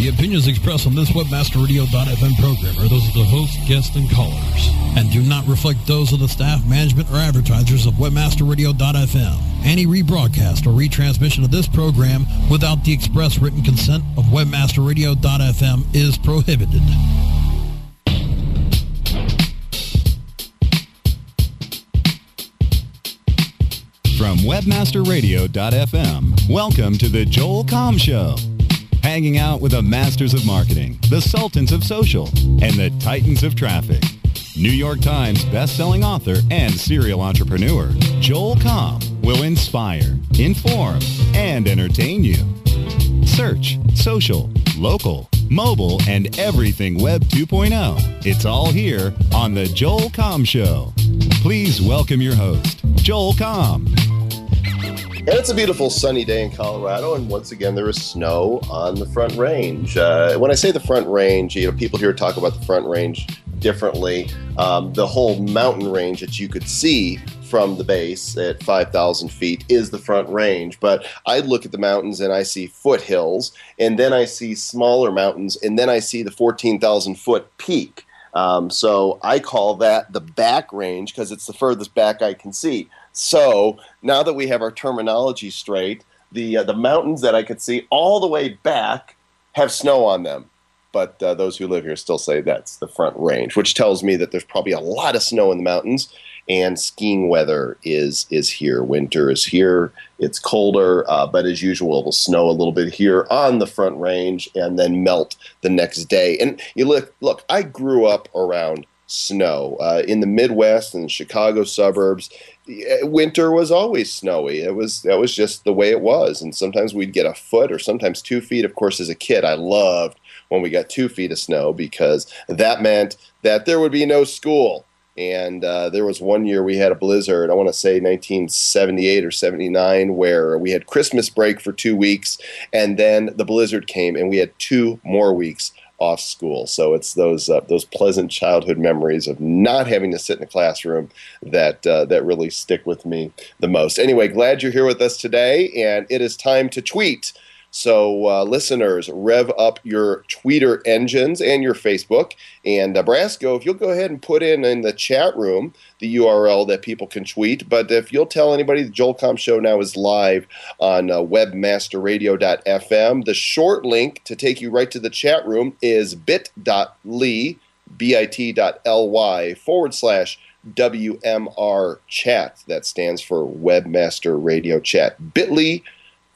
The opinions expressed on this WebmasterRadio.fm program are those of the host, guests, and callers, and do not reflect those of the staff, management, or advertisers of WebmasterRadio.fm. Any rebroadcast or retransmission of this program without the express written consent of WebmasterRadio.fm is prohibited. From WebmasterRadio.fm, welcome to the Joel Comm Show. Hanging out with the masters of marketing, the sultans of social, and the titans of traffic. New York Times best-selling author and serial entrepreneur, Joel Comm will inspire, inform, and entertain you. Search, social, local, mobile, and everything Web 2.0. It's all here on The Joel Comm Show. Please welcome your host, Joel Comm. And it's a beautiful sunny day in Colorado, and once again there is snow on the Front Range. Uh, when I say the Front Range, you know people here talk about the Front Range differently. Um, the whole mountain range that you could see from the base at 5,000 feet is the Front Range. But I look at the mountains and I see foothills, and then I see smaller mountains, and then I see the 14,000 foot peak. Um, so I call that the back range because it's the furthest back I can see. So now that we have our terminology straight, the uh, the mountains that I could see all the way back have snow on them. But uh, those who live here still say that's the front range, which tells me that there's probably a lot of snow in the mountains. And skiing weather is is here. Winter is here. It's colder, uh, but as usual, it'll snow a little bit here on the front range and then melt the next day. And you look, look. I grew up around snow uh, in the Midwest and Chicago suburbs winter was always snowy. It was that was just the way it was, and sometimes we'd get a foot or sometimes two feet. Of course, as a kid, I loved when we got two feet of snow because that meant that there would be no school. And uh, there was one year we had a blizzard. I want to say 1978 or 79, where we had Christmas break for two weeks, and then the blizzard came, and we had two more weeks off school. So it's those uh, those pleasant childhood memories of not having to sit in a classroom that uh, that really stick with me the most. Anyway, glad you're here with us today, and it is time to tweet. So, uh, listeners, rev up your Twitter engines and your Facebook. And uh, Brasco, if you'll go ahead and put in in the chat room the URL that people can tweet. But if you'll tell anybody, the Joel Comm Show now is live on uh, webmasterradio.fm. The short link to take you right to the chat room is bit.ly, bit.ly forward slash WMR chat. That stands for Webmaster Radio Chat. bit.ly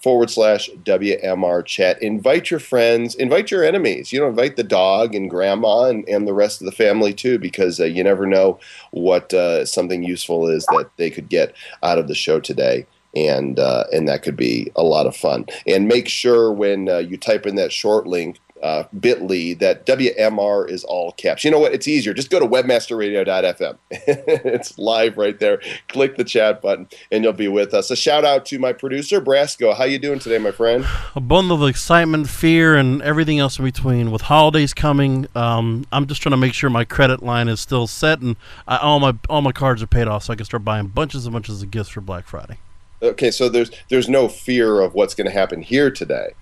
forward slash WMR chat. Invite your friends, invite your enemies. You know, invite the dog and grandma and, and the rest of the family too, because uh, you never know what uh, something useful is that they could get out of the show today. And uh, and that could be a lot of fun. And make sure when uh, you type in that short link uh, bit.ly that WMR is all caps. You know what? It's easier. Just go to webmasterradio.fm. it's live right there. Click the chat button and you'll be with us. A shout out to my producer, Brasco. How you doing today, my friend? A bundle of excitement, fear, and everything else in between. With holidays coming, um, I'm just trying to make sure my credit line is still set and I, all my all my cards are paid off so I can start buying bunches and bunches of gifts for Black Friday. Okay, so there's there's no fear of what's going to happen here today.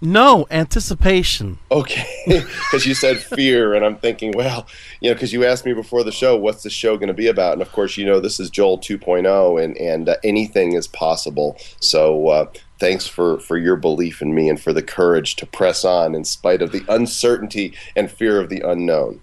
No, anticipation. Okay, because you said fear, and I'm thinking, well, you know, because you asked me before the show, what's the show going to be about? And of course, you know, this is Joel 2.0, and and uh, anything is possible. So uh, thanks for for your belief in me and for the courage to press on in spite of the uncertainty and fear of the unknown.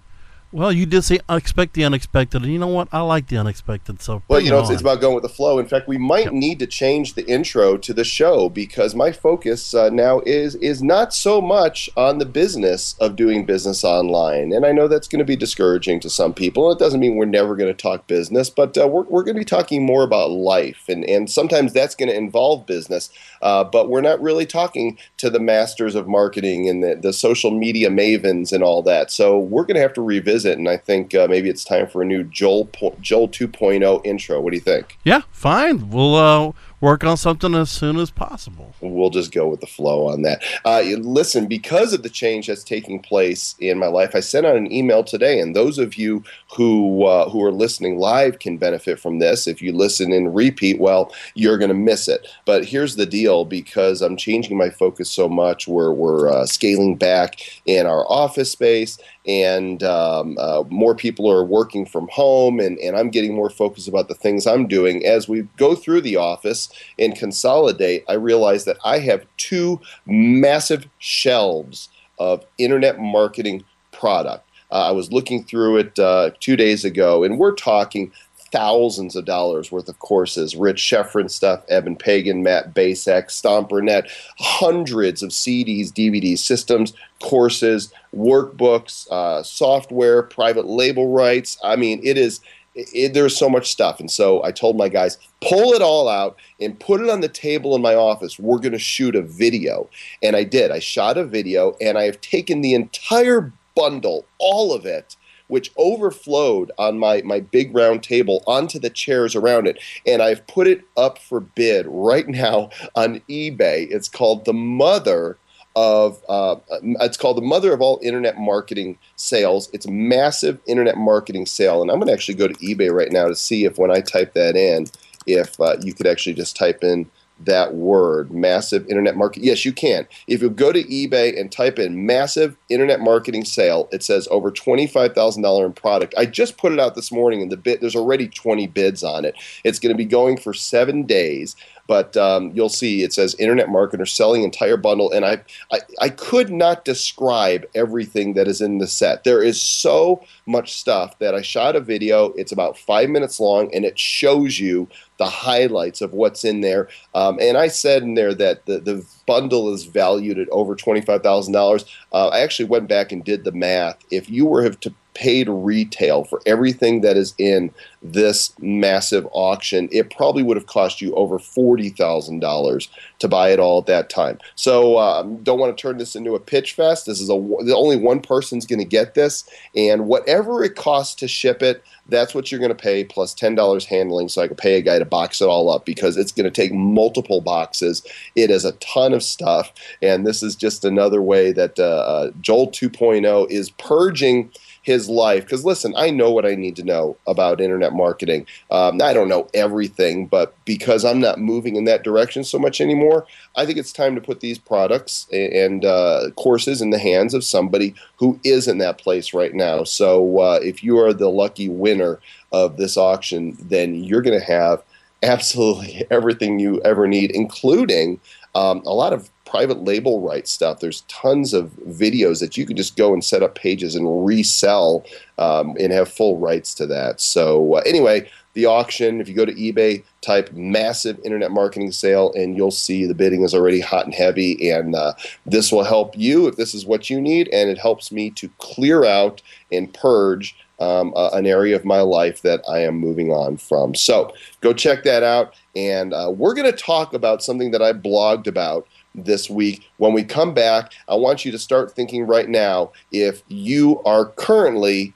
Well, you did say expect the unexpected, and you know what? I like the unexpected. So, well, you know, it's, it's, about going with the flow. In fact, we might yep. need to change the intro to the show because my focus uh, now is is not so much on the business of doing business online, and I know that's going to be discouraging to some people. It doesn't mean we're never going to talk business, but uh, we're we're going to be talking more about life, and and sometimes that's going to involve business, uh, but we're not really talking to the masters of marketing and the, the social media mavens and all that. So we're going to have to revisit it, and I think uh, maybe it's time for a new Joel po- Joel 2.0 intro. What do you think? Yeah, fine. We'll uh, work on something as soon as possible. We'll just go with the flow on that. Uh, listen, because of the change that's taking place in my life, I sent out an email today, and those of you who uh, who are listening live can benefit from this. If you listen in repeat, well, you're going to miss it. But here's the deal: because I'm changing my focus so much, we're we're uh, scaling back in our office space and um, uh, more people are working from home, and, and I'm getting more focused about the things I'm doing. As we go through the office and consolidate, I realize that I have two massive shelves of internet marketing product. Uh, I was looking through it uh, two days ago, and we're talking thousands of dollars worth of courses. Rich Schefren stuff, Eben Pagan, Matt Bacak, StomperNet, hundreds of CDs, DVDs, systems, courses, workbooks, uh, software, private label rights. I mean, it is. It, there's so much stuff. And so I told my guys, pull it all out and put it on the table in my office. We're going to shoot a video. And I did. I shot a video and I have taken the entire bundle, all of it, which overflowed on my, my big round table onto the chairs around it. And I've put it up for bid right now on eBay. It's called The Mother of uh, it's called the mother of all internet marketing sales it's a massive internet marketing sale and i'm going to actually go to ebay right now to see if when i type that in if uh, you could actually just type in that word, massive internet market. Yes, you can. If you go to eBay and type in massive internet marketing sale, it says over $25,000 in product. I just put it out this morning and the bid there's already 20 bids on it. It's going to be going for 7 days. But um, you'll see it says internet marketer selling entire bundle, and I, I I could not describe everything that is in the set. There is so much stuff that I shot a video. It's about five minutes long, and it shows you the highlights of what's in there. Um, and I said in there that the, the bundle is valued at over $25,000. Uh, I actually went back and did the math. If you were to paid retail for everything that is in this massive auction, it probably would have cost you over $40,000 to buy it all at that time. So um, don't want to turn this into a pitch fest. This is a only one person's going to get this, and whatever it costs to ship it, that's what you're going to pay plus ten dollars handling. So I could pay a guy to box it all up because it's going to take multiple boxes. It is a ton of stuff, and this is just another way that uh, uh Joel 2.0 is purging his life. Because listen, I know what I need to know about internet marketing. Um, I don't know everything, but because I'm not moving in that direction so much anymore, I think it's time to put these products and uh, courses in the hands of somebody who is in that place right now. So uh, if you are the lucky winner of this auction, then you're going to have absolutely everything you ever need, including um, a lot of private label rights stuff. There's tons of videos that you can just go and set up pages and resell um, and have full rights to that. So, uh, anyway, the auction, if you go to eBay, type massive internet marketing sale, and you'll see the bidding is already hot and heavy. And uh, this will help you if this is what you need, and it helps me to clear out and purge. Um, uh, an area of my life that I am moving on from. So go check that out. And uh, we're going to talk about something that I blogged about this week. When we come back, I want you to start thinking right now if you are currently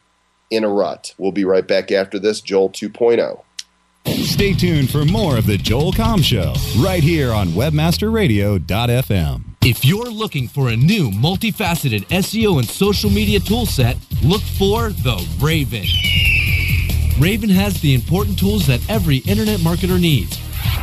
in a rut. We'll be right back after this, Joel 2.0. Stay tuned for more of the Joel Comm Show right here on WebmasterRadio.fm. If you're looking for a new multifaceted SEO and social media toolset, look for the Raven. Raven has the important tools that every internet marketer needs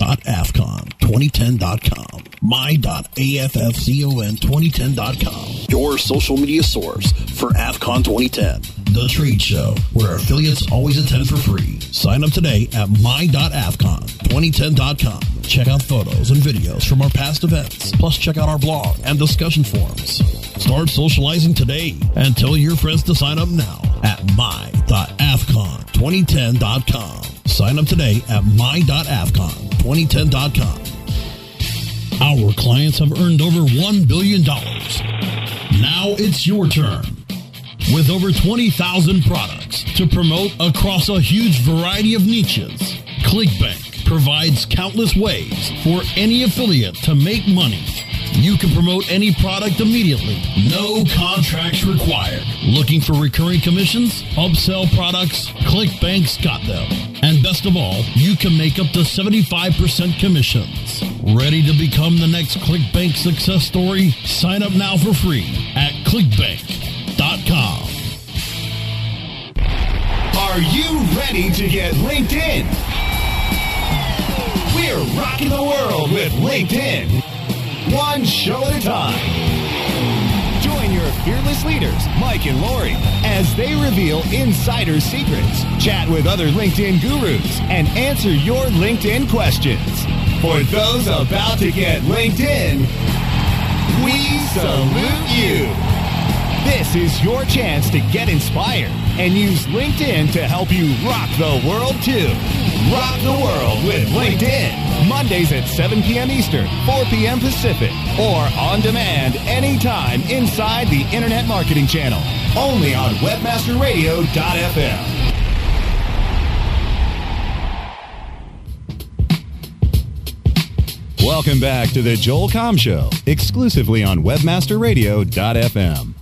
my.afcon2010.com. My.affcon2010.com. Your social media source for AFCON 2010. The trade show where affiliates always attend for free. Sign up today at my.afcon2010.com. Check out photos and videos from our past events. Plus, check out our blog and discussion forums. Start socializing today and tell your friends to sign up now at my.afcon2010.com. Sign up today at my.afcon2010.com. Our clients have earned over $1 billion. Now it's your turn. With over 20,000 products to promote across a huge variety of niches, ClickBank provides countless ways for any affiliate to make money you can promote any product immediately. No contracts required. Looking for recurring commissions? Upsell products? ClickBank's got them. And best of all, you can make up to 75% commissions. Ready to become the next ClickBank success story? Sign up now for free at clickbank.com. Are you ready to get LinkedIn? We're rocking the world with LinkedIn one show at a time. Join your fearless leaders, Mike and Lori, as they reveal insider secrets, chat with other LinkedIn gurus, and answer your LinkedIn questions. For those about to get LinkedIn, we salute you. This is your chance to get inspired and use LinkedIn to help you rock the world too. Rock the world with LinkedIn. Mondays at 7 p.m. Eastern, 4 p.m. Pacific, or on demand anytime inside the Internet Marketing Channel. Only on WebmasterRadio.fm. Welcome back to the Joel Comm Show, exclusively on WebmasterRadio.fm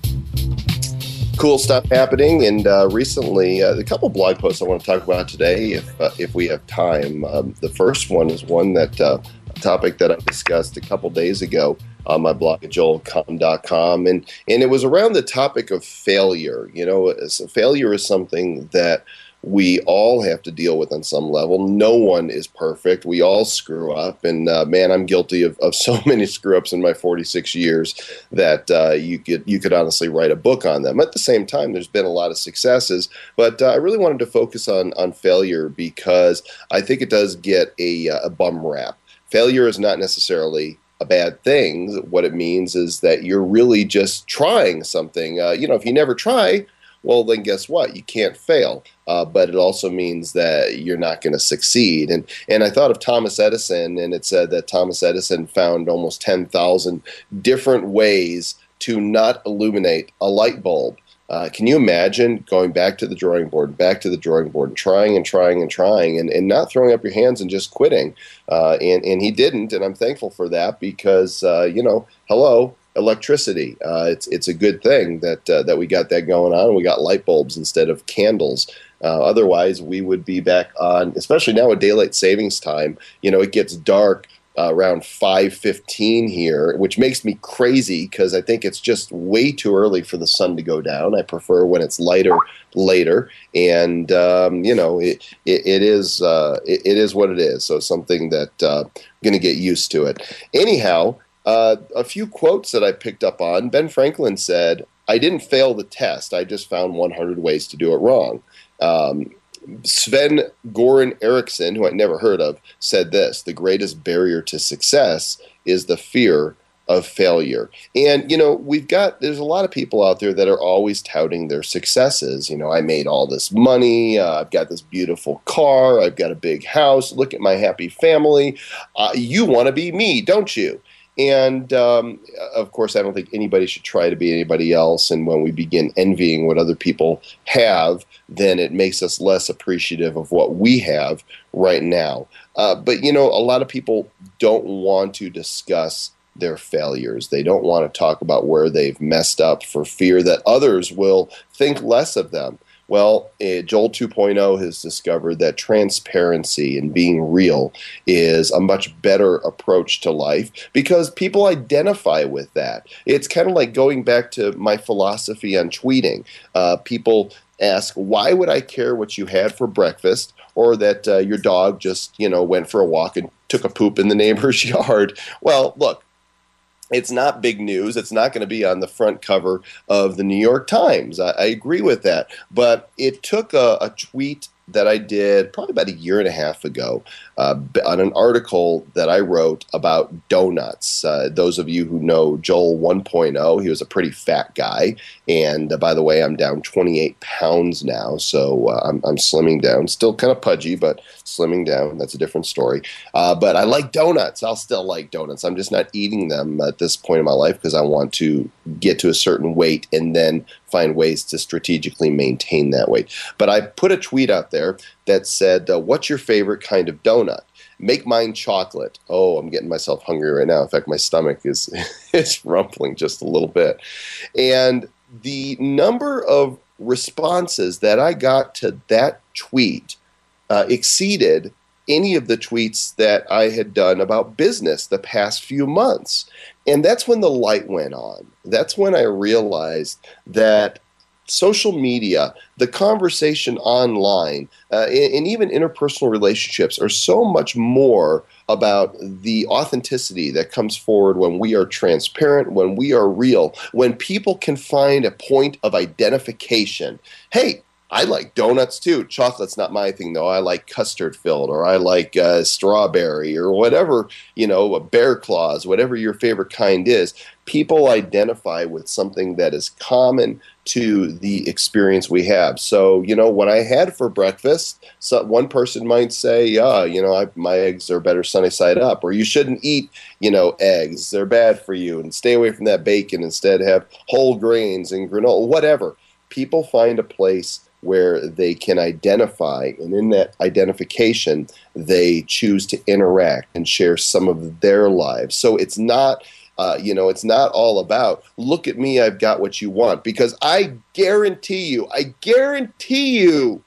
cool stuff happening. And uh, recently, uh, a couple blog posts I want to talk about today, if uh, if we have time. Um, the first one is one that uh, a topic that I discussed a couple days ago on my blog at joelcomm.com, and and it was around the topic of failure. You know, failure is something that we all have to deal with on some level. No one is perfect. We all screw up. And uh, man, I'm guilty of, of so many screw ups in my 46 years that uh, you could you could honestly write a book on them. At the same time, there's been a lot of successes, but uh, I really wanted to focus on on failure because I think it does get a, uh, a bum rap. Failure is not necessarily a bad thing. What it means is that you're really just trying something. Uh, you know, if you never try, well, then guess what? You can't fail. Uh, but it also means that you're not going to succeed. And and I thought of Thomas Edison, and it said that Thomas Edison found almost ten thousand different ways to not illuminate a light bulb. Uh, can you imagine going back to the drawing board, back to the drawing board, and trying and trying and trying, and, and not throwing up your hands and just quitting? Uh, and and he didn't, and I'm thankful for that because uh, you know, hello, electricity. Uh, it's it's a good thing that uh, that we got that going on. We got light bulbs instead of candles. Uh, otherwise, we would be back on, especially now with daylight savings time. You know, it gets dark uh, around 5:15 here, which makes me crazy because I think it's just way too early for the sun to go down. I prefer when it's lighter later, and um, you know, it it, it is uh, it, it is what it is. So something that uh, I'm going to get used to it. Anyhow. Uh, a few quotes that I picked up on. Ben Franklin said, I didn't fail the test. I just found 100 ways to do it wrong. Um, Sven Goran Eriksson, who I'd never heard of, said this The greatest barrier to success is the fear of failure. And, you know, we've got, there's a lot of people out there that are always touting their successes. You know, I made all this money. Uh, I've got this beautiful car. I've got a big house. Look at my happy family. Uh, you want to be me, don't you? And um, of course, I don't think anybody should try to be anybody else. And when we begin envying what other people have, then it makes us less appreciative of what we have right now. Uh, but you know, a lot of people don't want to discuss their failures. They don't want to talk about where they've messed up for fear that others will think less of them. Well, uh, Joel 2.0 has discovered that transparency and being real is a much better approach to life because people identify with that. It's kind of like going back to my philosophy on tweeting. Uh, people ask, why would I care what you had for breakfast or that uh, your dog just, you know, went for a walk and took a poop in the neighbor's yard? Well, look, it's not big news. It's not going to be on the front cover of the New York Times. I, I agree with that. But it took a, a tweet that I did probably about a year and a half ago uh, on an article that I wrote about donuts. Uh, those of you who know Joel 1.0, he was a pretty fat guy. And uh, by the way, I'm down 28 pounds now, so uh, I'm, I'm, slimming down. Still kind of pudgy, but slimming down. That's a different story. Uh, but I like donuts. I'll still like donuts. I'm just not eating them at this point in my life because I want to get to a certain weight and then find ways to strategically maintain that weight. But I put a tweet out there that said, uh, What's your favorite kind of donut? Make mine chocolate. Oh, I'm getting myself hungry right now. In fact, my stomach is, is rumbling just a little bit. And the number of responses that I got to that tweet uh, exceeded any of the tweets that I had done about business the past few months. And that's when the light went on. That's when I realized that social media, the conversation online, uh, and, and, even interpersonal relationships are so much more about the authenticity that comes forward when we are transparent, when we are real, when people can find a point of identification. Hey, I like donuts too. Chocolate's not my thing though. I like custard filled, or I like uh, strawberry, or whatever you know, a bear claws, whatever your favorite kind is. People identify with something that is common to the experience we have. So you know, what I had for breakfast, so one person might say, "Yeah, you know, I, my eggs are better sunny side up," or "You shouldn't eat, you know, eggs; they're bad for you, and stay away from that bacon. Instead, have whole grains and granola, whatever." People find a place where they can identify, and in that identification, they choose to interact and share some of their lives. So it's not. Uh, you know, it's not all about look at me, I've got what you want. Because I guarantee you, I guarantee you,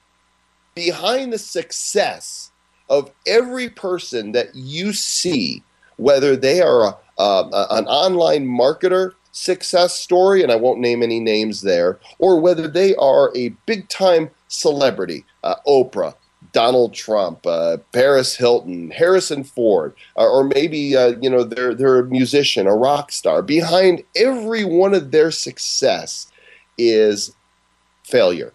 behind the success of every person that you see, whether they are a, an online marketer success story, and I won't name any names there, or whether they are a big time celebrity, uh, Oprah, Donald Trump, uh, Paris Hilton, Harrison Ford, uh, or maybe uh, you know they're they're a musician, a rock star. Behind every one of their success is failure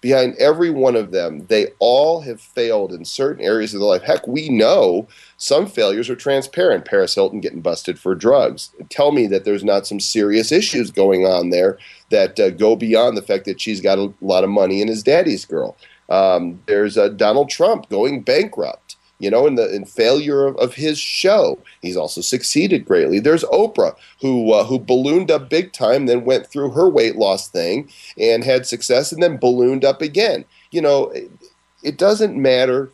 behind every one of them, they all have failed in certain areas of their life. Heck, we know some failures are transparent. Paris Hilton getting busted for drugs. Tell me that there's not some serious issues going on there that uh, go beyond the fact that she's got a lot of money and his daddy's girl. Um, there's uh, Donald Trump going bankrupt you know, in the in failure of, of his show. He's also succeeded greatly. There's Oprah, who uh, who ballooned up big time, then went through her weight loss thing and had success, and then ballooned up again. You know, it, it doesn't matter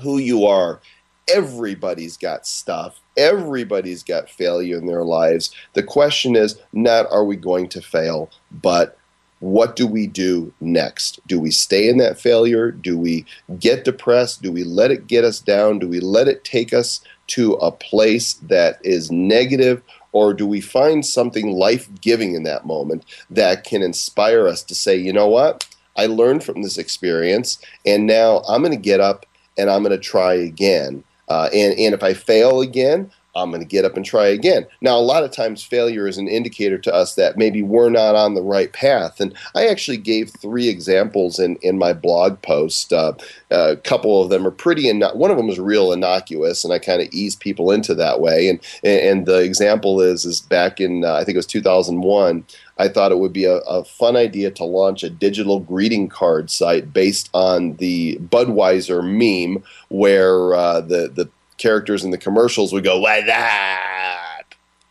who you are. Everybody's got stuff. Everybody's got failure in their lives. The question is not are we going to fail, but what do we do next? Do we stay in that failure? Do we get depressed? Do we let it get us down? Do we let it take us to a place that is negative? Or do we find something life giving in that moment that can inspire us to say, you know what? I learned from this experience, and now I'm going to get up and I'm going to try again. Uh, and, and if I fail again, I'm going to get up and try again. Now, a lot of times failure is an indicator to us that maybe we're not on the right path. And I actually gave three examples in, in my blog post. Uh, a couple of them are pretty, inno- one of them is real innocuous, and I kind of ease people into that way. And, and the example is, is back in, uh, I think it was 2001, I thought it would be a, a, fun idea to launch a digital greeting card site based on the Budweiser meme, where uh, the the characters in the commercials would go, "What that?"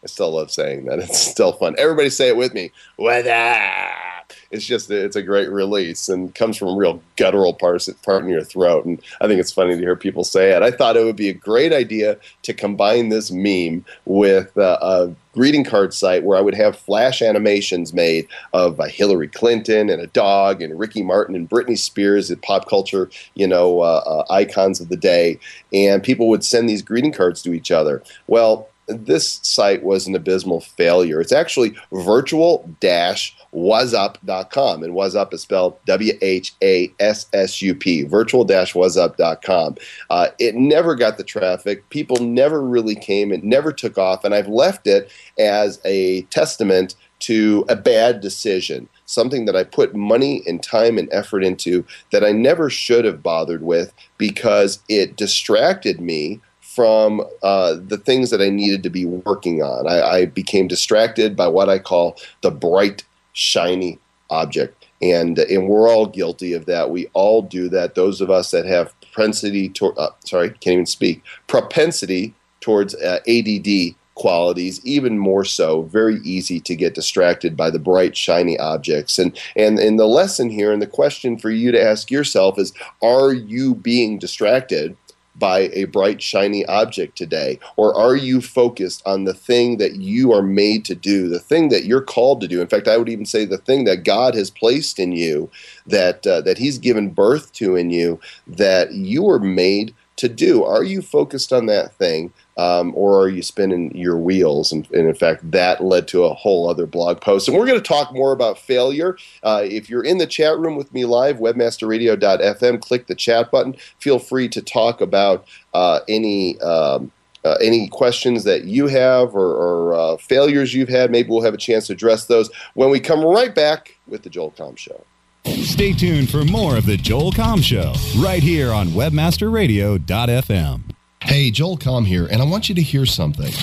I still love saying that. It's still fun. Everybody say it with me. What that? It's just it's a great release and comes from a real guttural part, part in your throat. And I think it's funny to hear people say it. I thought it would be a great idea to combine this meme with uh, a greeting card site where I would have flash animations made of uh, Hillary Clinton and a dog and Ricky Martin and Britney Spears, the pop culture, you know, uh, uh, icons of the day, and people would send these greeting cards to each other. Well, this site was an abysmal failure. It's actually virtual dash whassup.com. And whassup is spelled W H A S S U P, virtual whassup.com. Uh, it never got the traffic. People never really came. It never took off. And I've left it as a testament to a bad decision. something that I put money and time and effort into that I never should have bothered with because it distracted me from uh, the things that I needed to be working on. I, I became distracted by what I call the bright, shiny object. And, and we're all guilty of that. We all do that. Those of us that have propensity to, uh, sorry, can't even speak, propensity towards uh, ADD qualities even more so very easy to get distracted by the bright shiny objects and and and the lesson here and the question for you to ask yourself is are you being distracted by a bright shiny object today? Or are you focused on the thing that you are made to do the thing that you're called to do? In fact i would even say the thing that god has placed in you that uh, that he's given birth to in you that you are made to do. Are you focused on that thing um, or are you spinning your wheels? And, and, in fact, that led to a whole other blog post. And we're going to talk more about failure. Uh, if you're in the chat room with me live, webmasterradio.fm, click the chat button. Feel free to talk about uh, any. Um, uh, any questions that you have or, or uh, failures you've had, maybe we'll have a chance to address those when we come right back with the Joel Comm Show. Stay tuned for more of the Joel Comm Show right here on WebmasterRadio.fm. Hey, Joel Comm here, and I want you to hear something.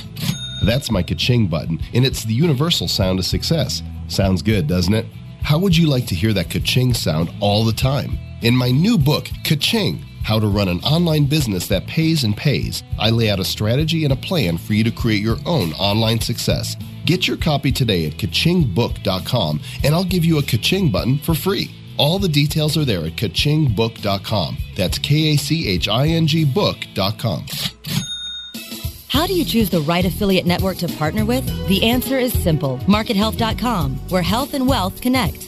That's my ka-ching button, and it's the universal sound of success. Sounds good, doesn't it? How would you like to hear that ka-ching sound all the time? In my new book, Ka-ching, How to Run an Online Business That Pays and Pays, I lay out a strategy and a plan for you to create your own online success. Get your copy today at kachingbook.com, and I'll give you a ka-ching button for free. All the details are there at kachingbook.com. That's K A C H I N G book.com. How do you choose the right affiliate network to partner with? The answer is simple MarketHealth.com, where health and wealth connect.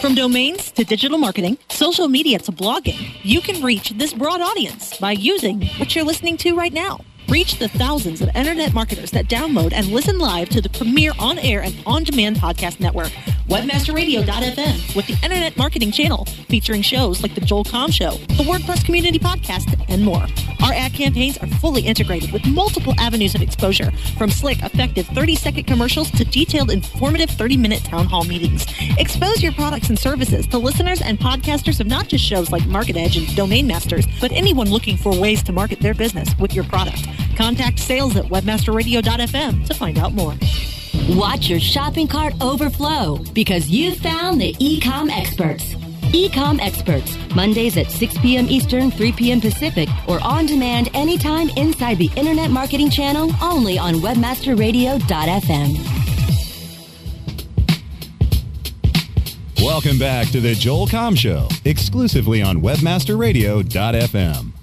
From domains to digital marketing, social media to blogging, you can reach this broad audience by using what you're listening to right now. Reach the thousands of internet marketers that download and listen live to the premier on-air and on-demand podcast network, webmasterradio.fm, with the Internet Marketing Channel, featuring shows like the Joel Comm Show, the WordPress Community Podcast, and more. Our ad campaigns are fully integrated with multiple avenues of exposure, from slick, effective 30-second commercials to detailed, informative 30-minute town hall meetings. Expose your products and services to listeners and podcasters of not just shows like Market Edge and Domain Masters, but anyone looking for ways to market their business with your product. Contact sales at webmasterradio.fm to find out more. Watch your shopping cart overflow because you found the Ecom experts. Ecom experts, Mondays at 6 p.m. Eastern, 3 p.m. Pacific, or on demand anytime inside the Internet Marketing Channel only on webmasterradio.fm. Welcome back to the Joel Comm Show, exclusively on WebmasterRadio.fm.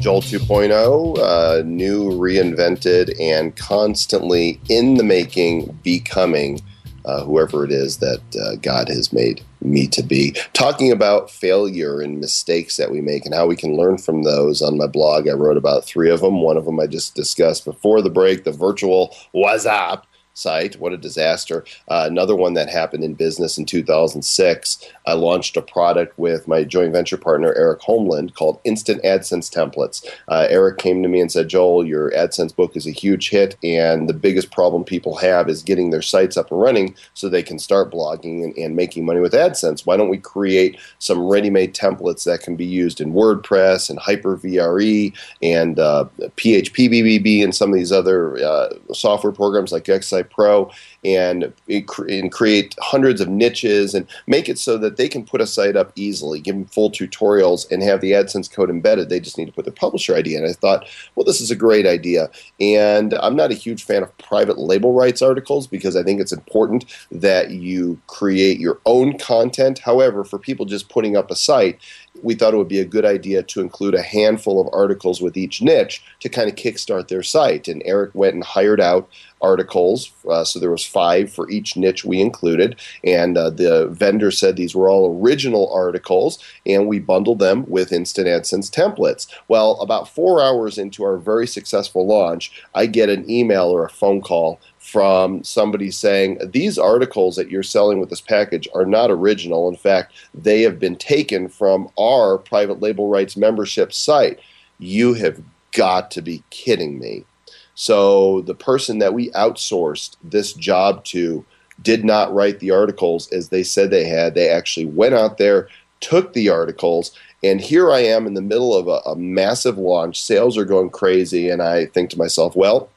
Joel 2.0, uh, new, reinvented, and constantly in the making, becoming uh, whoever it is that uh, God has made me to be. Talking about failure and mistakes that we make and how we can learn from those. On my blog, I wrote about three of them. One of them I just discussed before the break the virtual Whassup site. What a disaster. Uh, another one that happened in business in 2006. I launched a product with my joint venture partner, Eric Holmlund, called Instant AdSense Templates. Uh, Eric came to me and said, Joel, your AdSense book is a huge hit, and the biggest problem people have is getting their sites up and running so they can start blogging and, and making money with AdSense. Why don't we create some ready made templates that can be used in WordPress and Hyper VRE and uh, PHP BBB and some of these other uh, software programs like XSite Pro and, and create hundreds of niches and make it so that they can put a site up easily, give them full tutorials, and have the AdSense code embedded. They just need to put their publisher ID in. I thought, well, this is a great idea. And I'm not a huge fan of private label rights articles because I think it's important that you create your own content. However, for people just putting up a site, we thought it would be a good idea to include a handful of articles with each niche to kind of kickstart their site. And Eric went and hired out articles. Uh, so there was five for each niche we included, and uh, the vendor said these were all original articles, and we bundled them with Instant AdSense templates. Well, about four hours into our very successful launch, I get an email or a phone call from somebody saying these articles that you're selling with this package are not original. In fact, they have been taken from our private label rights membership site. You have got to be kidding me. So the person that we outsourced this job to did not write the articles as they said they had. They actually went out there, took the articles, and here I am in the middle of a, a massive launch. Sales are going crazy, and I think to myself, well,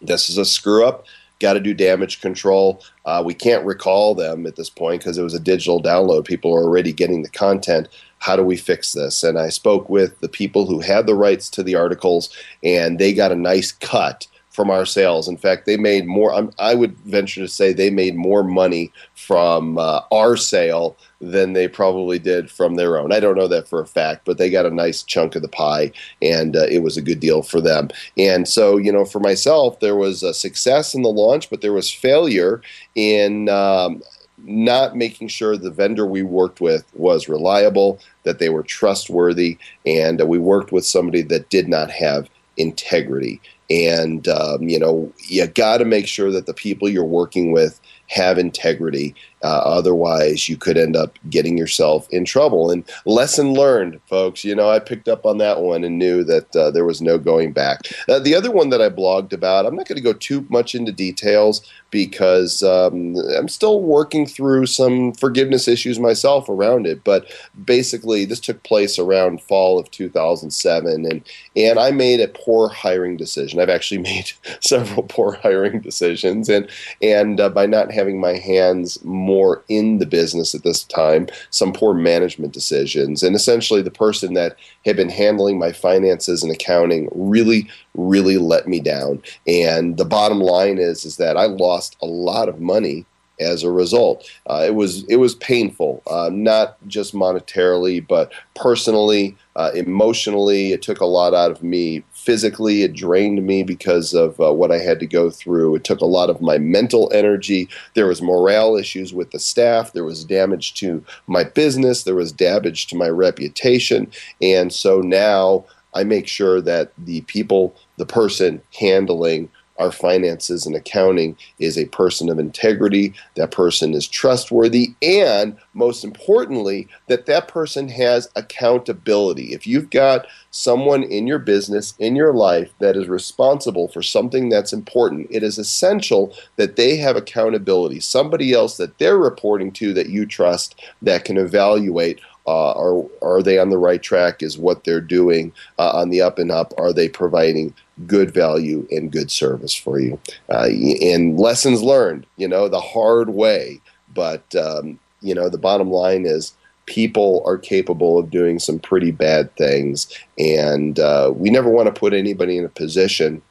this is a screw up. Got to do damage control. Uh, we can't recall them at this point because it was a digital download. People are already getting the content how do we fix this? And I spoke with the people who had the rights to the articles, and they got a nice cut from our sales. In fact, they made more. I would venture to say they made more money from uh, our sale than they probably did from their own. I don't know that for a fact, but they got a nice chunk of the pie, and uh, it was a good deal for them. And so, you know, for myself, there was a success in the launch, but there was failure in. Um, not making sure the vendor we worked with was reliable, that they were trustworthy, and uh, we worked with somebody that did not have integrity. And, um, you know, you got to make sure that the people you're working with have integrity. Uh, otherwise, you could end up getting yourself in trouble. And lesson learned, folks. You know, I picked up on that one and knew that uh, there was no going back. Uh, the other one that I blogged about, I'm not going to go too much into details because um, I'm still working through some forgiveness issues myself around it. But basically, this took place around fall of 2007, and and I made a poor hiring decision. I've actually made several poor hiring decisions, and and uh, by not having my hands more in the business at this time, some poor management decisions, and essentially the person that had been handling my finances and accounting really really let me down. And the bottom line is is that I lost a lot of money as a result. Uh, it was it was painful, uh, not just monetarily, but personally, uh, emotionally. It took a lot out of me. Physically, it drained me because of uh, what I had to go through. It took a lot of my mental energy. There was morale issues with the staff. There was damage to my business. There was damage to my reputation. And so now I make sure that the people, the person handling our finances and accounting is a person of integrity, that person is trustworthy, and most importantly, that that person has accountability. If you've got someone in your business, in your life, that is responsible for something that's important, it is essential that they have accountability, somebody else that they're reporting to that you trust that can evaluate uh, are are they on the right track? Is what they're doing uh, on the up and up? Are they providing good value and good service for you? Uh, and lessons learned, you know, the hard way. But um, you know, the bottom line is people are capable of doing some pretty bad things, and uh, we never want to put anybody in a position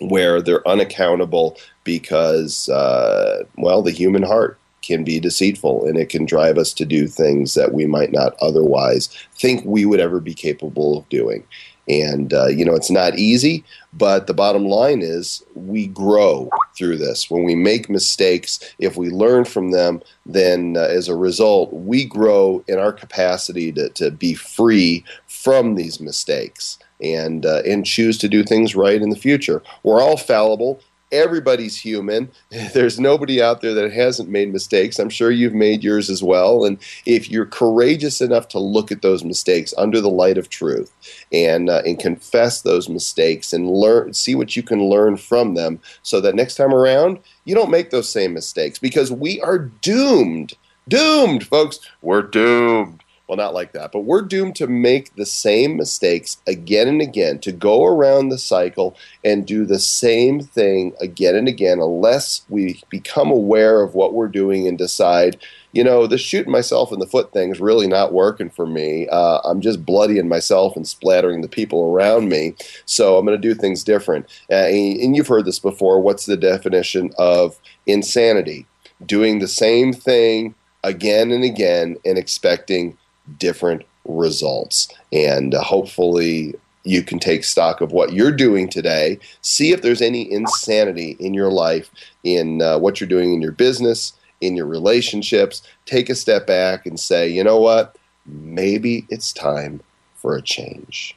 where they're unaccountable because, uh, well, the human heart can be deceitful and it can drive us to do things that we might not otherwise think we would ever be capable of doing. And, uh, you know, it's not easy, but the bottom line is we grow through this. When we make mistakes, if we learn from them, then uh, as a result, we grow in our capacity to, to be free from these mistakes and, uh, and choose to do things right in the future. We're all fallible everybody's human. There's nobody out there that hasn't made mistakes. I'm sure you've made yours as well. And if you're courageous enough to look at those mistakes under the light of truth and uh, and confess those mistakes and learn, see what you can learn from them, so that next time around you don't make those same mistakes because we are doomed. Doomed, folks. We're doomed well, not like that, but we're doomed to make the same mistakes again and again, to go around the cycle and do the same thing again and again, unless we become aware of what we're doing and decide, you know, this shooting myself in the foot thing is really not working for me. Uh, I'm just bloodying myself and splattering the people around me. So I'm going to do things different. Uh, and you've heard this before. What's the definition of insanity? Doing the same thing again and again and expecting different results. And uh, hopefully, you can take stock of what you're doing today, see if there's any insanity in your life, in uh, what you're doing in your business, in your relationships. Take a step back and say, you know what? Maybe it's time for a change.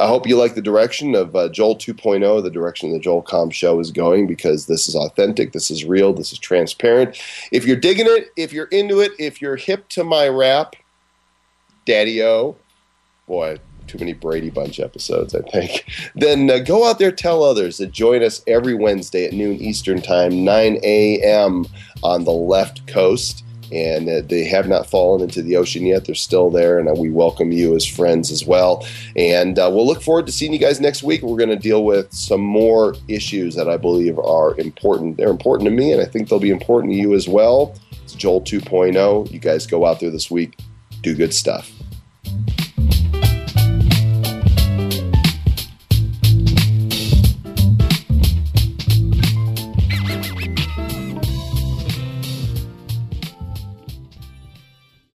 I hope you like the direction of uh, Joel 2.0, the direction the Joel Comm show is going, because this is authentic, this is real, this is transparent. If you're digging it, if you're into it, if you're hip to my rap, Daddy O, boy, too many Brady Bunch episodes, I think. Then uh, go out there, tell others that join us every Wednesday at noon Eastern Time, 9 a.m. on the left coast. And uh, they have not fallen into the ocean yet. They're still there, and uh, we welcome you as friends as well. And uh, we'll look forward to seeing you guys next week. We're going to deal with some more issues that I believe are important. They're important to me, and I think they'll be important to you as well. It's Joel 2.0. You guys go out there this week, do good stuff.